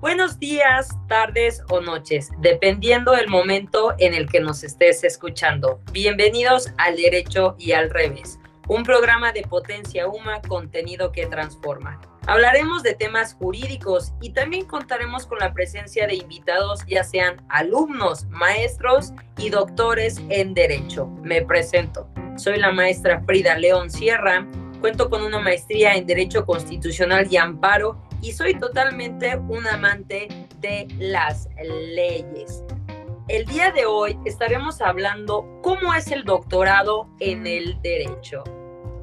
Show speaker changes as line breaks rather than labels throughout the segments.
Buenos días, tardes o noches, dependiendo del momento en el que nos estés escuchando. Bienvenidos al Derecho y al Revés, un programa de Potencia Uma, contenido que transforma. Hablaremos de temas jurídicos y también contaremos con la presencia de invitados, ya sean alumnos, maestros y doctores en Derecho. Me presento. Soy la maestra Frida León Sierra, cuento con una maestría en Derecho Constitucional y Amparo y soy totalmente un amante de las leyes. El día de hoy estaremos hablando cómo es el doctorado en el derecho.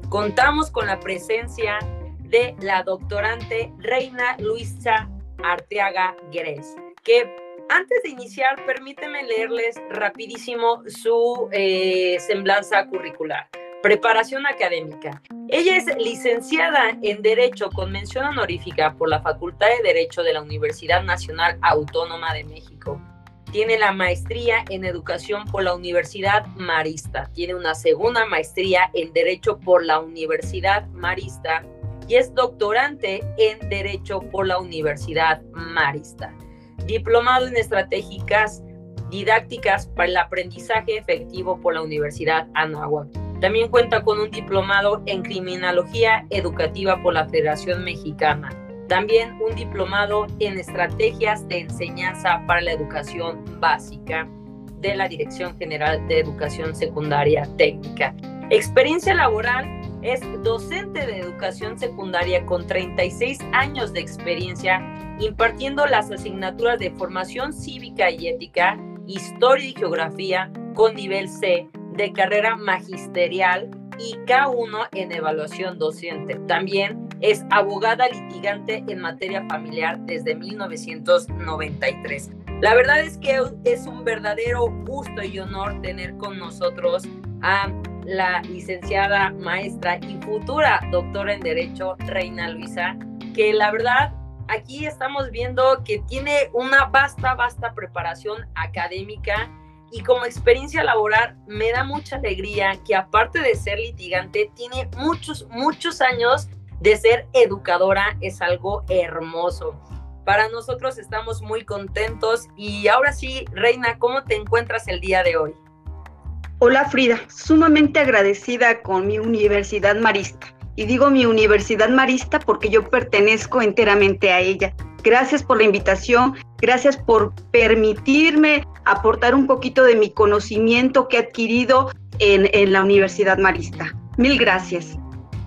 Contamos con la presencia de la doctorante Reina Luisa Arteaga Gres, que antes de iniciar, permíteme leerles rapidísimo su eh, semblanza curricular. Preparación académica. Ella es licenciada en Derecho con mención honorífica por la Facultad de Derecho de la Universidad Nacional Autónoma de México. Tiene la maestría en Educación por la Universidad Marista. Tiene una segunda maestría en Derecho por la Universidad Marista y es doctorante en Derecho por la Universidad Marista. Diplomado en Estratégicas Didácticas para el Aprendizaje Efectivo por la Universidad Anáhuac también cuenta con un diplomado en criminología educativa por la Federación Mexicana. También un diplomado en estrategias de enseñanza para la educación básica de la Dirección General de Educación Secundaria Técnica. Experiencia laboral es docente de educación secundaria con 36 años de experiencia impartiendo las asignaturas de formación cívica y ética, historia y geografía con nivel C de carrera magisterial y K1 en evaluación docente. También es abogada litigante en materia familiar desde 1993. La verdad es que es un verdadero gusto y honor tener con nosotros a la licenciada maestra y futura doctora en Derecho, Reina Luisa, que la verdad aquí estamos viendo que tiene una vasta, vasta preparación académica y como experiencia laboral me da mucha alegría que aparte de ser litigante, tiene muchos, muchos años de ser educadora. Es algo hermoso. Para nosotros estamos muy contentos y ahora sí, Reina, ¿cómo te encuentras el día de hoy?
Hola Frida, sumamente agradecida con mi Universidad Marista. Y digo mi Universidad Marista porque yo pertenezco enteramente a ella. Gracias por la invitación, gracias por permitirme aportar un poquito de mi conocimiento que he adquirido en, la Universidad Marista. Mil gracias.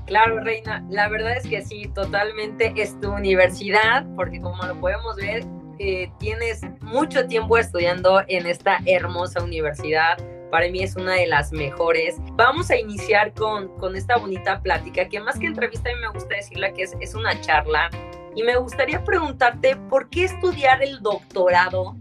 Claro, Reina, la verdad es que sí, totalmente es tu universidad, porque como lo podemos ver, eh, tienes mucho tiempo estudiando en esta hermosa universidad. Para mí es una de las mejores. Vamos a iniciar con, con esta bonita plática, que más que entrevista a mí me gusta decirla que es, es una charla y me gustaría preguntarte, ¿por qué estudiar el doctorado?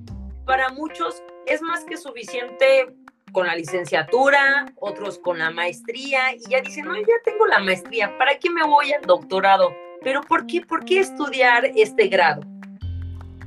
Para muchos es más que suficiente con la licenciatura, otros con la maestría, y ya dicen, no, ya tengo la maestría, ¿para qué me voy al doctorado? Pero ¿por qué, por qué estudiar este grado?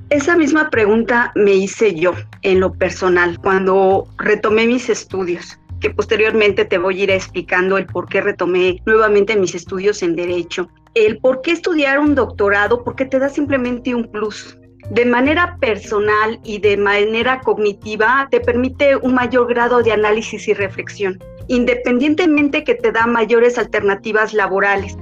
Esa misma pregunta me hice yo en lo personal cuando retomé mis estudios que posteriormente te voy a ir explicando el por qué retomé nuevamente mis estudios en Derecho el por qué estudiar un doctorado, porque te da simplemente un plus. De manera personal y de manera cognitiva te permite un mayor grado de análisis y reflexión, independientemente que te da mayores alternativas laborales.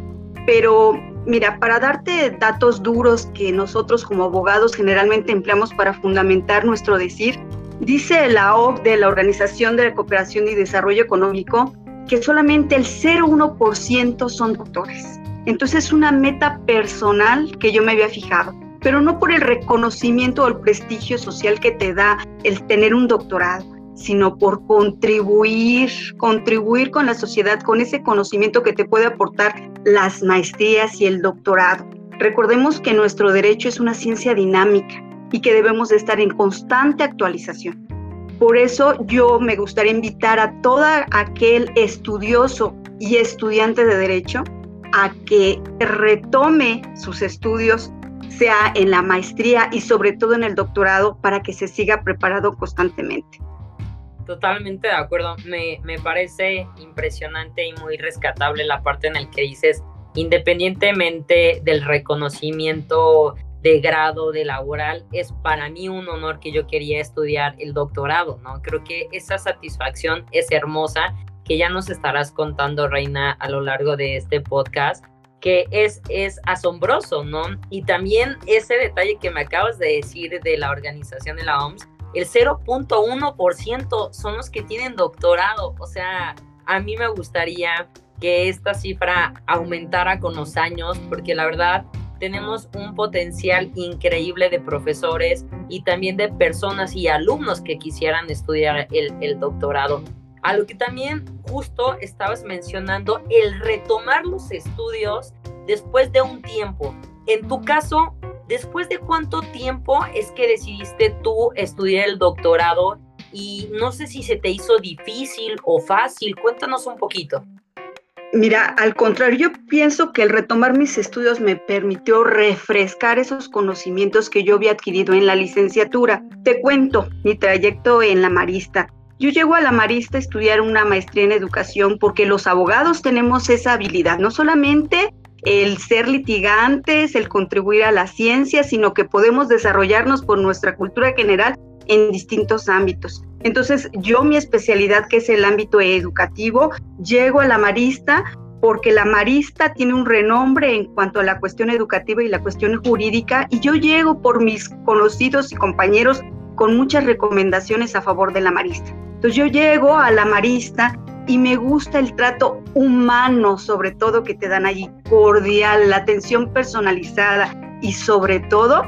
Pero mira, para darte datos duros que nosotros como abogados generalmente empleamos para fundamentar nuestro decir, dice la OCDE, la Organización de Cooperación y Desarrollo Económico, que solamente el 0,1% son doctores. Entonces es una meta personal que yo me había fijado, pero no por el reconocimiento o el prestigio social que te da el tener un doctorado, sino por contribuir, contribuir con la sociedad, con ese conocimiento que te puede aportar las maestrías y el doctorado. Recordemos que nuestro derecho es una ciencia dinámica y que debemos de estar en constante actualización. Por eso yo me gustaría invitar a todo aquel estudioso y estudiante de derecho a que retome sus estudios, sea en la maestría y sobre todo en el doctorado, para que se siga preparado constantemente.
Totalmente de acuerdo. Me, me parece impresionante y muy rescatable la parte en la que dices, independientemente del reconocimiento de grado, de laboral, es para mí un honor que yo quería estudiar el doctorado, ¿no? Creo que esa satisfacción es hermosa, que ya nos estarás contando, Reina, a lo largo de este podcast, que es, es asombroso, ¿no? Y también ese detalle que me acabas de decir de la organización de la OMS, el 0.1% son los que tienen doctorado, o sea, a mí me gustaría que esta cifra aumentara con los años, porque la verdad tenemos un potencial increíble de profesores y también de personas y alumnos que quisieran estudiar el, el doctorado. A lo que también justo estabas mencionando, el retomar los estudios después de un tiempo. En tu caso, ¿después de cuánto tiempo es que decidiste tú estudiar el doctorado? Y no sé si se te hizo difícil o fácil, cuéntanos un poquito.
Mira, al contrario, yo pienso que el retomar mis estudios me permitió refrescar esos conocimientos que yo había adquirido en la licenciatura. Te cuento mi trayecto en la Marista. Yo llego a la Marista a estudiar una maestría en educación porque los abogados tenemos esa habilidad, no solamente el ser litigantes, el contribuir a la ciencia, sino que podemos desarrollarnos por nuestra cultura general en distintos ámbitos. Entonces, yo mi especialidad, que es el ámbito educativo, llego a la Marista porque la Marista tiene un renombre en cuanto a la cuestión educativa y la cuestión jurídica, y yo llego por mis conocidos y compañeros con muchas recomendaciones a favor de la Marista. Entonces yo llego a la Marista y me gusta el trato humano, sobre todo que te dan allí, cordial, la atención personalizada y sobre todo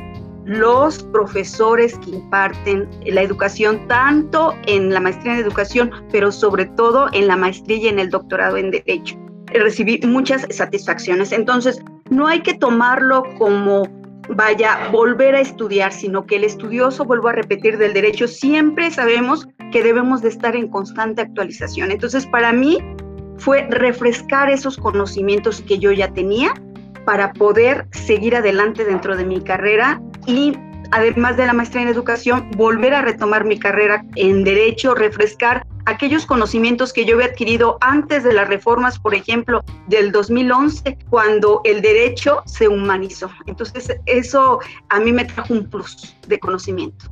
los profesores que imparten la educación, tanto en la maestría en educación, pero sobre todo en la maestría y en el doctorado en derecho. Recibí muchas satisfacciones. Entonces, no hay que tomarlo como vaya volver a estudiar, sino que el estudioso, vuelvo a repetir, del derecho, siempre sabemos que debemos de estar en constante actualización. Entonces, para mí fue refrescar esos conocimientos que yo ya tenía para poder seguir adelante dentro de mi carrera y además de la maestría en educación, volver a retomar mi carrera en derecho, refrescar aquellos conocimientos que yo había adquirido antes de las reformas, por ejemplo, del 2011, cuando el derecho se humanizó. Entonces, eso a mí me trajo un plus de conocimiento.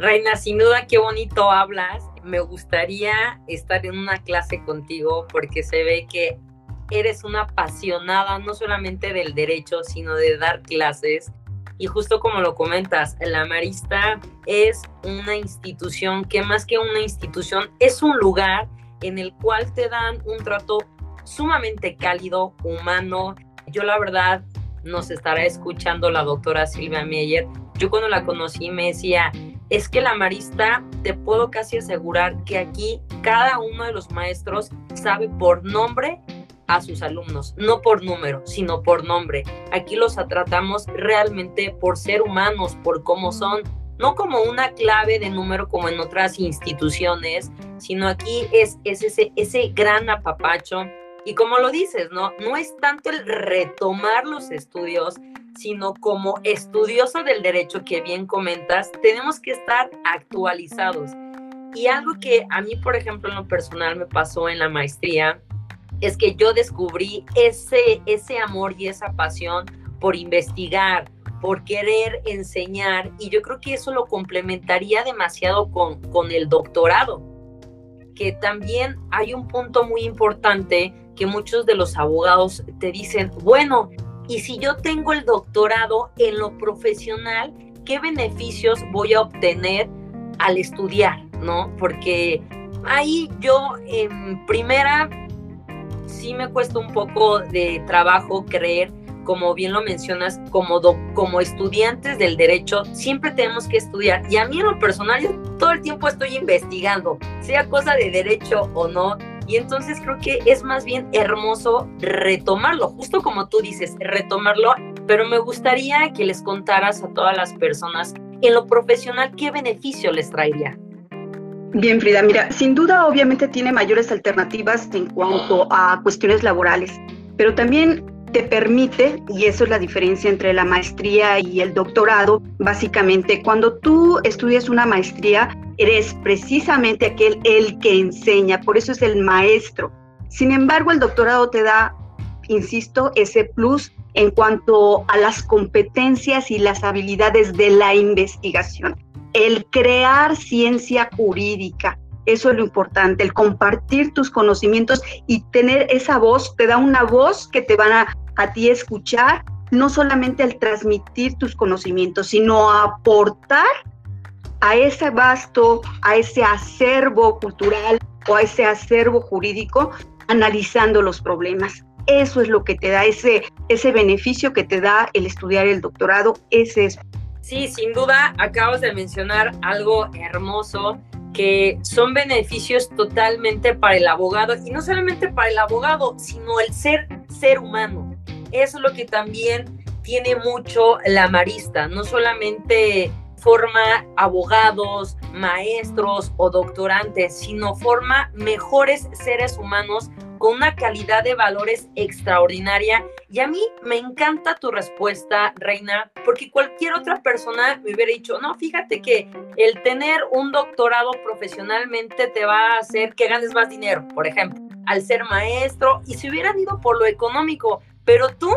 Reina, sin duda qué bonito hablas. Me gustaría estar en una clase contigo porque se ve que eres una apasionada no solamente del derecho, sino de dar clases y justo como lo comentas, la Marista es una institución que más que una institución es un lugar en el cual te dan un trato sumamente cálido, humano. Yo la verdad nos estará escuchando la doctora Silvia Meyer. Yo cuando la conocí me decía, es que la Marista te puedo casi asegurar que aquí cada uno de los maestros sabe por nombre a sus alumnos, no por número, sino por nombre. Aquí los tratamos realmente por ser humanos, por cómo son, no como una clave de número como en otras instituciones, sino aquí es, es ese, ese gran apapacho. Y como lo dices, ¿no? No es tanto el retomar los estudios, sino como estudioso del derecho que bien comentas, tenemos que estar actualizados. Y algo que a mí, por ejemplo, en lo personal me pasó en la maestría, es que yo descubrí ese, ese amor y esa pasión por investigar, por querer enseñar, y yo creo que eso lo complementaría demasiado con, con el doctorado, que también hay un punto muy importante que muchos de los abogados te dicen, bueno, y si yo tengo el doctorado en lo profesional, ¿qué beneficios voy a obtener al estudiar? ¿No? Porque ahí yo en primera sí me cuesta un poco de trabajo creer, como bien lo mencionas, como, como estudiantes del derecho, siempre tenemos que estudiar. Y a mí en lo personal, yo todo el tiempo estoy investigando, sea cosa de derecho o no. Y entonces creo que es más bien hermoso retomarlo, justo como tú dices, retomarlo, pero me gustaría que les contaras a todas las personas en lo profesional qué beneficio les traería.
Bien, Frida, mira, sin duda obviamente tiene mayores alternativas en cuanto a cuestiones laborales, pero también te permite, y eso es la diferencia entre la maestría y el doctorado, básicamente, cuando tú estudias una maestría, eres precisamente aquel el que enseña, por eso es el maestro. Sin embargo, el doctorado te da, insisto, ese plus en cuanto a las competencias y las habilidades de la investigación. El crear ciencia jurídica, eso es lo importante, el compartir tus conocimientos y tener esa voz, te da una voz que te van a, a ti escuchar, no solamente al transmitir tus conocimientos, sino a aportar a ese vasto, a ese acervo cultural o a ese acervo jurídico, analizando los problemas. Eso es lo que te da ese, ese beneficio que te da el estudiar el doctorado, ese es.
Sí, sin duda, acabas de mencionar algo hermoso que son beneficios totalmente para el abogado y no solamente para el abogado, sino el ser ser humano. Eso es lo que también tiene mucho la marista, no solamente forma abogados, maestros o doctorantes, sino forma mejores seres humanos con una calidad de valores extraordinaria. Y a mí me encanta tu respuesta, Reina, porque cualquier otra persona me hubiera dicho, no, fíjate que el tener un doctorado profesionalmente te va a hacer que ganes más dinero, por ejemplo, al ser maestro, y se hubieran ido por lo económico, pero tú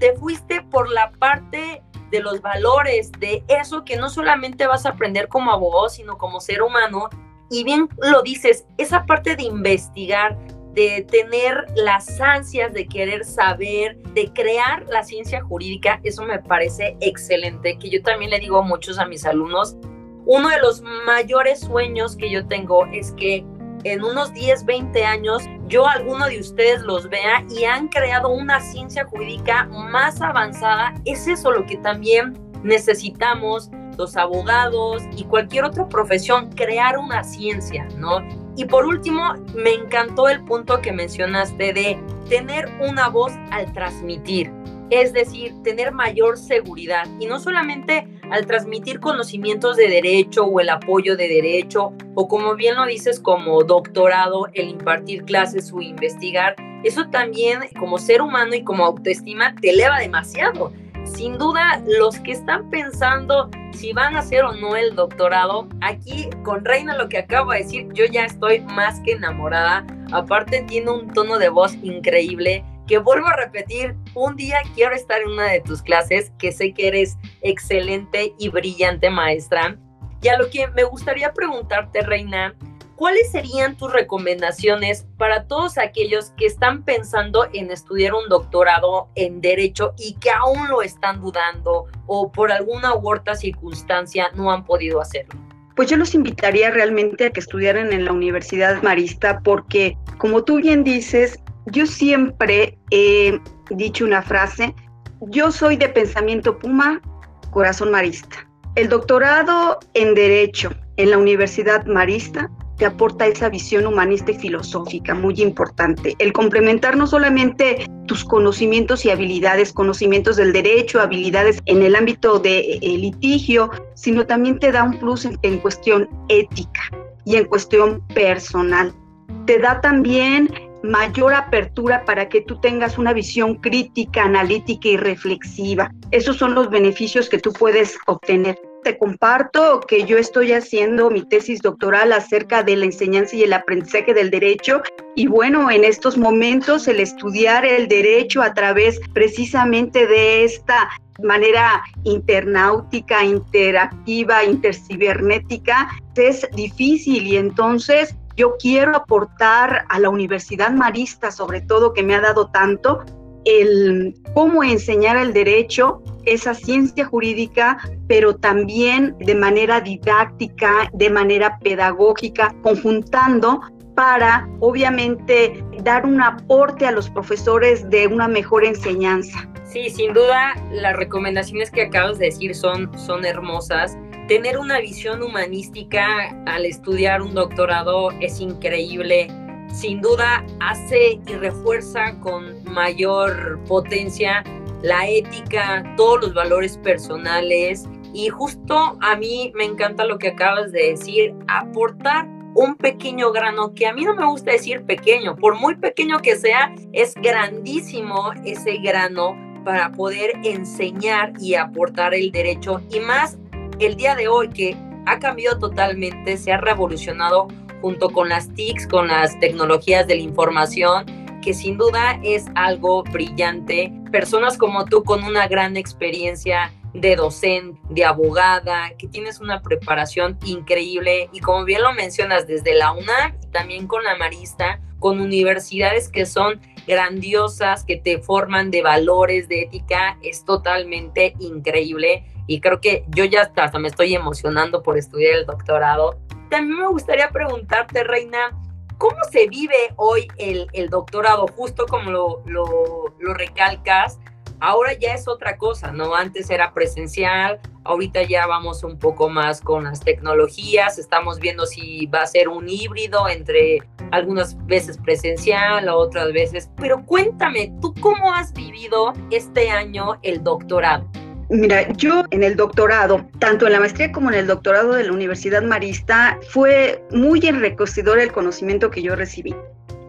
te fuiste por la parte de los valores, de eso que no solamente vas a aprender como abogado, sino como ser humano. Y bien lo dices, esa parte de investigar, de tener las ansias de querer saber, de crear la ciencia jurídica, eso me parece excelente, que yo también le digo a muchos a mis alumnos, uno de los mayores sueños que yo tengo es que en unos 10, 20 años yo alguno de ustedes los vea y han creado una ciencia jurídica más avanzada. Es eso lo que también necesitamos los abogados y cualquier otra profesión, crear una ciencia, ¿no? Y por último, me encantó el punto que mencionaste de tener una voz al transmitir es decir, tener mayor seguridad y no solamente al transmitir conocimientos de derecho o el apoyo de derecho o como bien lo dices como doctorado, el impartir clases o investigar, eso también como ser humano y como autoestima te eleva demasiado. Sin duda, los que están pensando si van a hacer o no el doctorado, aquí con Reina lo que acabo de decir, yo ya estoy más que enamorada. Aparte tiene un tono de voz increíble que vuelvo a repetir, un día quiero estar en una de tus clases, que sé que eres excelente y brillante maestra. Y a lo que me gustaría preguntarte, Reina, ¿cuáles serían tus recomendaciones para todos aquellos que están pensando en estudiar un doctorado en derecho y que aún lo están dudando o por alguna u otra circunstancia no han podido hacerlo?
Pues yo los invitaría realmente a que estudiaran en la Universidad Marista porque, como tú bien dices, yo siempre he dicho una frase, yo soy de pensamiento puma, corazón marista. El doctorado en Derecho en la Universidad Marista te aporta esa visión humanista y filosófica muy importante. El complementar no solamente tus conocimientos y habilidades, conocimientos del derecho, habilidades en el ámbito de eh, litigio, sino también te da un plus en cuestión ética y en cuestión personal. Te da también mayor apertura para que tú tengas una visión crítica, analítica y reflexiva. Esos son los beneficios que tú puedes obtener. Te comparto que yo estoy haciendo mi tesis doctoral acerca de la enseñanza y el aprendizaje del derecho. Y bueno, en estos momentos el estudiar el derecho a través precisamente de esta manera internautica, interactiva, intercibernética es difícil. Y entonces yo quiero aportar a la Universidad Marista, sobre todo que me ha dado tanto, el cómo enseñar el derecho, esa ciencia jurídica, pero también de manera didáctica, de manera pedagógica, conjuntando para, obviamente, dar un aporte a los profesores de una mejor enseñanza.
Sí, sin duda, las recomendaciones que acabas de decir son, son hermosas tener una visión humanística al estudiar un doctorado es increíble. Sin duda hace y refuerza con mayor potencia la ética, todos los valores personales. Y justo a mí me encanta lo que acabas de decir, aportar un pequeño grano, que a mí no me gusta decir pequeño, por muy pequeño que sea, es grandísimo ese grano para poder enseñar y aportar el derecho. Y más el día de hoy que ha cambiado totalmente, se ha revolucionado junto con las TICs, con las tecnologías de la información que sin duda es algo brillante. Personas como tú con una gran experiencia de docente, de abogada, que tienes una preparación increíble y como bien lo mencionas desde la UNAM y también con la Marista, con universidades que son grandiosas, que te forman de valores, de ética, es totalmente increíble y creo que yo ya hasta, me estoy emocionando por estudiar el doctorado. También me gustaría preguntarte, Reina, ¿cómo se vive hoy el, el doctorado? Justo como lo, lo, lo recalcas, Ahora ya es otra cosa, ¿no? Antes era presencial, ahorita ya vamos un poco más con las tecnologías, estamos viendo si va a ser un híbrido entre algunas veces presencial, otras veces, pero cuéntame, ¿tú cómo has vivido este año el doctorado?
Mira, yo en el doctorado, tanto en la maestría como en el doctorado de la Universidad Marista, fue muy enriquecedor el conocimiento que yo recibí.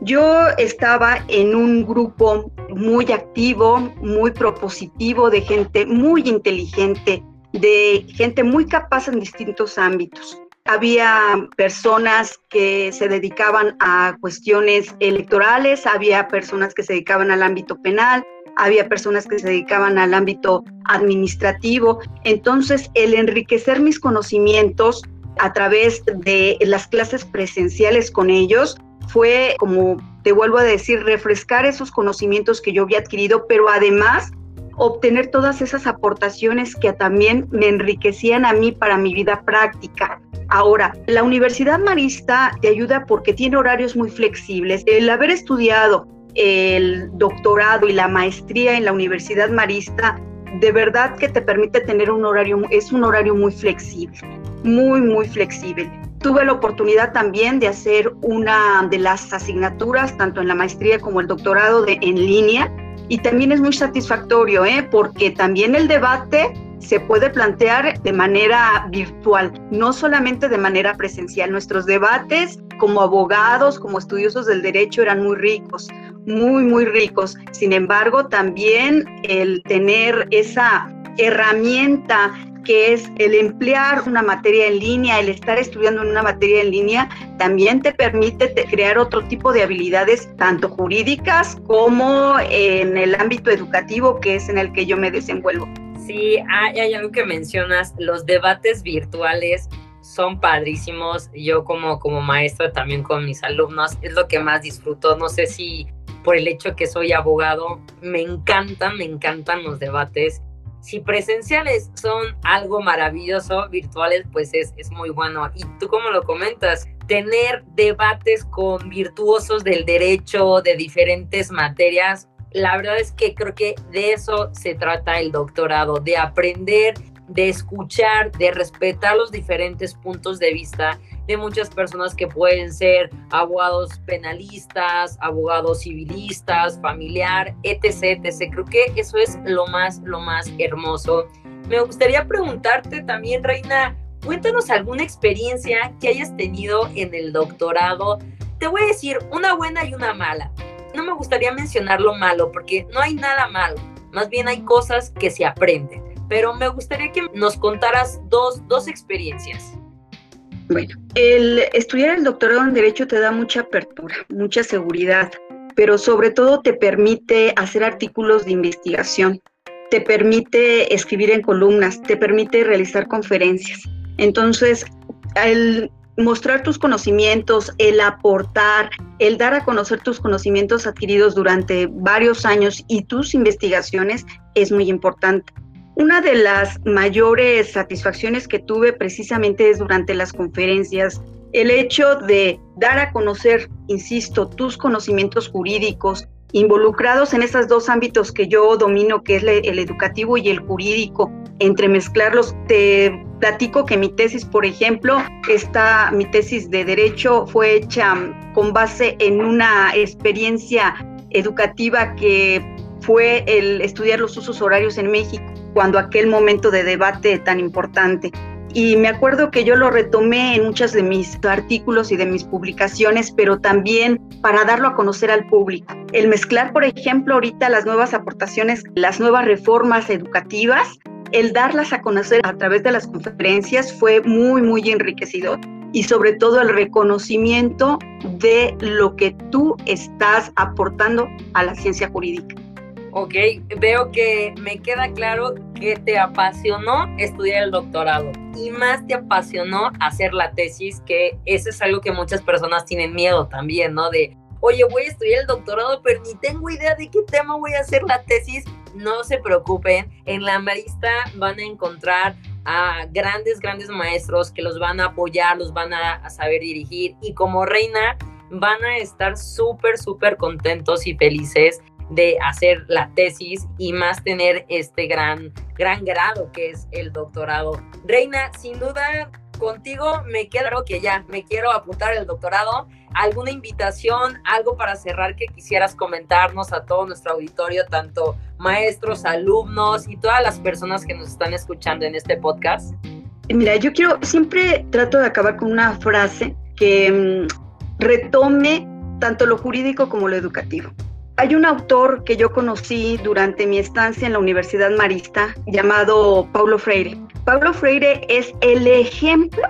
Yo estaba en un grupo muy activo, muy propositivo, de gente muy inteligente, de gente muy capaz en distintos ámbitos. Había personas que se dedicaban a cuestiones electorales, había personas que se dedicaban al ámbito penal, había personas que se dedicaban al ámbito administrativo. Entonces, el enriquecer mis conocimientos a través de las clases presenciales con ellos fue, como te vuelvo a decir, refrescar esos conocimientos que yo había adquirido, pero además obtener todas esas aportaciones que también me enriquecían a mí para mi vida práctica. Ahora, la Universidad Marista te ayuda porque tiene horarios muy flexibles. El haber estudiado el doctorado y la maestría en la Universidad Marista, de verdad que te permite tener un horario, es un horario muy flexible, muy, muy flexible. Tuve la oportunidad también de hacer una de las asignaturas, tanto en la maestría como el doctorado, de, en línea. Y también es muy satisfactorio, ¿eh? porque también el debate se puede plantear de manera virtual, no solamente de manera presencial. Nuestros debates como abogados, como estudiosos del derecho eran muy ricos, muy, muy ricos. Sin embargo, también el tener esa herramienta que es el emplear una materia en línea, el estar estudiando en una materia en línea, también te permite crear otro tipo de habilidades, tanto jurídicas como en el ámbito educativo, que es en el que yo me desenvuelvo.
Sí, hay, hay algo que mencionas, los debates virtuales son padrísimos. Yo como, como maestra también con mis alumnos es lo que más disfruto. No sé si por el hecho que soy abogado, me encantan, me encantan los debates si presenciales son algo maravilloso, virtuales pues es, es muy bueno. Y tú como lo comentas, tener debates con virtuosos del derecho, de diferentes materias, la verdad es que creo que de eso se trata el doctorado, de aprender, de escuchar, de respetar los diferentes puntos de vista de muchas personas que pueden ser abogados penalistas, abogados civilistas, familiar, etc, etc. Creo que eso es lo más, lo más hermoso. Me gustaría preguntarte también, Reina, cuéntanos alguna experiencia que hayas tenido en el doctorado. Te voy a decir una buena y una mala. No me gustaría mencionar lo malo porque no hay nada malo, más bien hay cosas que se aprenden. Pero me gustaría que nos contaras dos, dos experiencias.
Bueno, el estudiar el doctorado en Derecho te da mucha apertura, mucha seguridad, pero sobre todo te permite hacer artículos de investigación, te permite escribir en columnas, te permite realizar conferencias. Entonces, el mostrar tus conocimientos, el aportar, el dar a conocer tus conocimientos adquiridos durante varios años y tus investigaciones es muy importante. Una de las mayores satisfacciones que tuve precisamente es durante las conferencias, el hecho de dar a conocer, insisto, tus conocimientos jurídicos involucrados en esos dos ámbitos que yo domino, que es el educativo y el jurídico, entremezclarlos. Te platico que mi tesis, por ejemplo, esta, mi tesis de derecho fue hecha con base en una experiencia educativa que fue el estudiar los usos horarios en México cuando aquel momento de debate tan importante. Y me acuerdo que yo lo retomé en muchos de mis artículos y de mis publicaciones, pero también para darlo a conocer al público. El mezclar, por ejemplo, ahorita las nuevas aportaciones, las nuevas reformas educativas, el darlas a conocer a través de las conferencias fue muy, muy enriquecedor. y sobre todo el reconocimiento de lo que tú estás aportando a la ciencia jurídica.
Ok, veo que me queda claro que te apasionó estudiar el doctorado y más te apasionó hacer la tesis, que eso es algo que muchas personas tienen miedo también, ¿no? De, oye, voy a estudiar el doctorado, pero ni tengo idea de qué tema voy a hacer la tesis. No se preocupen, en la Marista van a encontrar a grandes, grandes maestros que los van a apoyar, los van a, saber dirigir y como reina van a estar súper, súper contentos y felices de hacer la tesis y más tener este gran, gran grado que es el doctorado. Reina, sin duda, contigo me queda que ya me quiero apuntar el doctorado. ¿Alguna invitación, algo para cerrar que quisieras comentarnos a todo nuestro auditorio, tanto maestros, alumnos y todas las personas que nos están escuchando en este podcast?
Mira, yo quiero, siempre trato de acabar con una frase que mm, retome tanto lo jurídico como lo educativo. Hay un autor que yo conocí durante mi estancia en la Universidad Marista llamado Paulo Freire. Paulo Freire es el ejemplo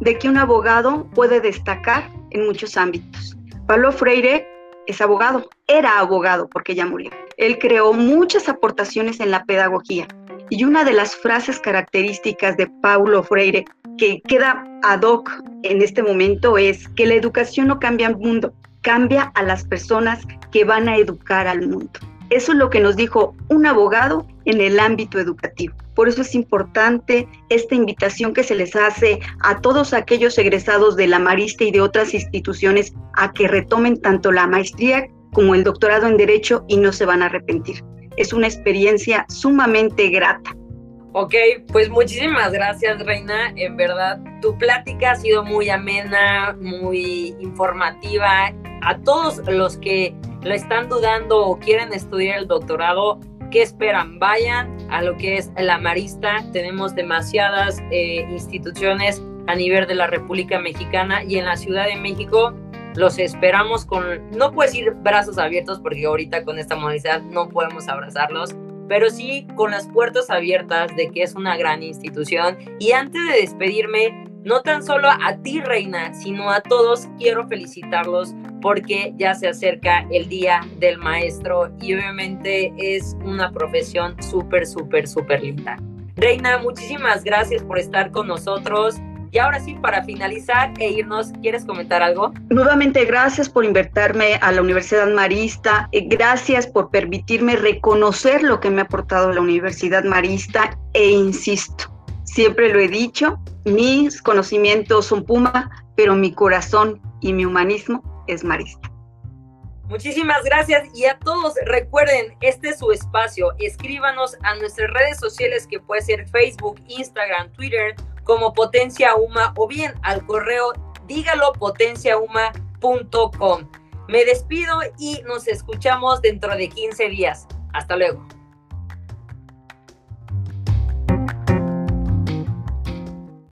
de que un abogado puede destacar en muchos ámbitos. Paulo Freire es abogado, era abogado porque ya murió. Él creó muchas aportaciones en la pedagogía y una de las frases características de Paulo Freire que queda ad hoc en este momento es que la educación no cambia el mundo, cambia a las personas que van a educar al mundo. Eso es lo que nos dijo un abogado en el ámbito educativo. Por eso es importante esta invitación que se les hace a todos aquellos egresados de la Marista y de otras instituciones a que retomen tanto la maestría como el doctorado en Derecho y no se van a arrepentir. Es una experiencia sumamente grata.
Ok, pues muchísimas gracias, Reina. En verdad, tu plática ha sido muy amena, muy informativa. A todos los que lo están dudando o quieren estudiar el doctorado, ¿qué esperan? Vayan a lo que es la Marista. Tenemos demasiadas eh, instituciones a nivel de la República Mexicana y en la Ciudad de México los esperamos con, no puedes ir brazos abiertos porque ahorita con esta modalidad no podemos abrazarlos, pero sí con las puertas abiertas de que es una gran institución. Y antes de despedirme, no tan solo a ti, Reina, sino a todos, quiero felicitarlos porque ya se acerca el Día del Maestro y obviamente es una profesión súper, súper, súper linda. Reina, muchísimas gracias por estar con nosotros. Y ahora sí, para finalizar e irnos, ¿quieres comentar algo?
Nuevamente, gracias por invitarme a la Universidad Marista. Eh, gracias por permitirme reconocer lo que me ha aportado la Universidad Marista. E insisto, siempre lo he dicho, mis conocimientos son Puma, pero mi corazón y mi humanismo es Marista.
Muchísimas gracias y a todos recuerden, este es su espacio. Escríbanos a nuestras redes sociales que puede ser Facebook, Instagram, Twitter como Potencia Uma o bien al correo dígalo potenciauma.com. Me despido y nos escuchamos dentro de 15 días. Hasta luego.